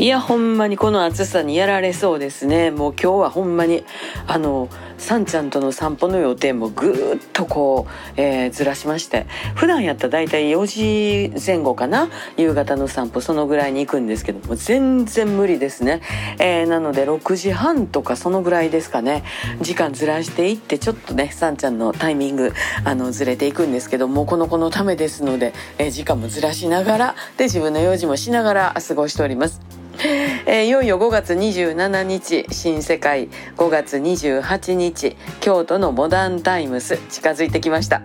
いやほんまにこの暑さにやられそうですね。もう今日はほんまにあのさんちゃんとの散歩の予定もぐーっとこう、えー、ずらしまして。普段やったら大体4時前後かな？夕方の散歩そのぐらいに行くんですけども全然無理ですね、えー、なので6時半とかそのぐらいですかね。時間ずらしていってちょっとねさんちゃんのタイミングあのずれていくんですけどもこの子のためですので、えー、時間もずらしながらで自分の用事もしながら過ごしております。えー、いよいよ5月27日新世界5月28日京都のモダンタイムス近づいてきました。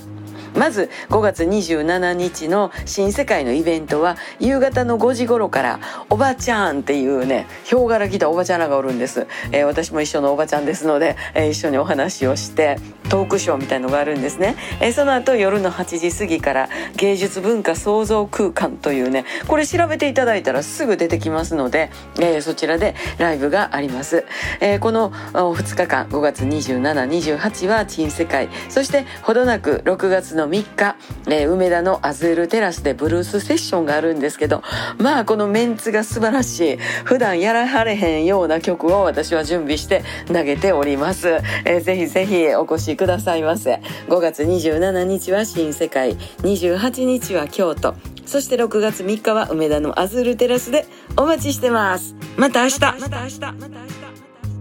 まず5月27日の新世界のイベントは夕方の5時頃からおばちゃんっていうねヒョウ柄来たおばちゃんらがおるんです、えー、私も一緒のおばちゃんですので、えー、一緒にお話をしてトークショーみたいのがあるんですね、えー、その後夜の8時過ぎから芸術文化創造空間というねこれ調べていただいたらすぐ出てきますので、えー、そちらでライブがあります、えー、この2日間5月2728は新世界。そしてほどなく6月のの3日、えー、梅田のアズールテラスでブルースセッションがあるんですけどまあこのメンツが素晴らしい普段やらはれへんような曲を私は準備して投げております、えー、ぜひぜひお越しくださいませ。5月27日は新世界28日は京都。そして6月3日は梅田のアズールテラスでお待ちしてます。また明日また明日また明日。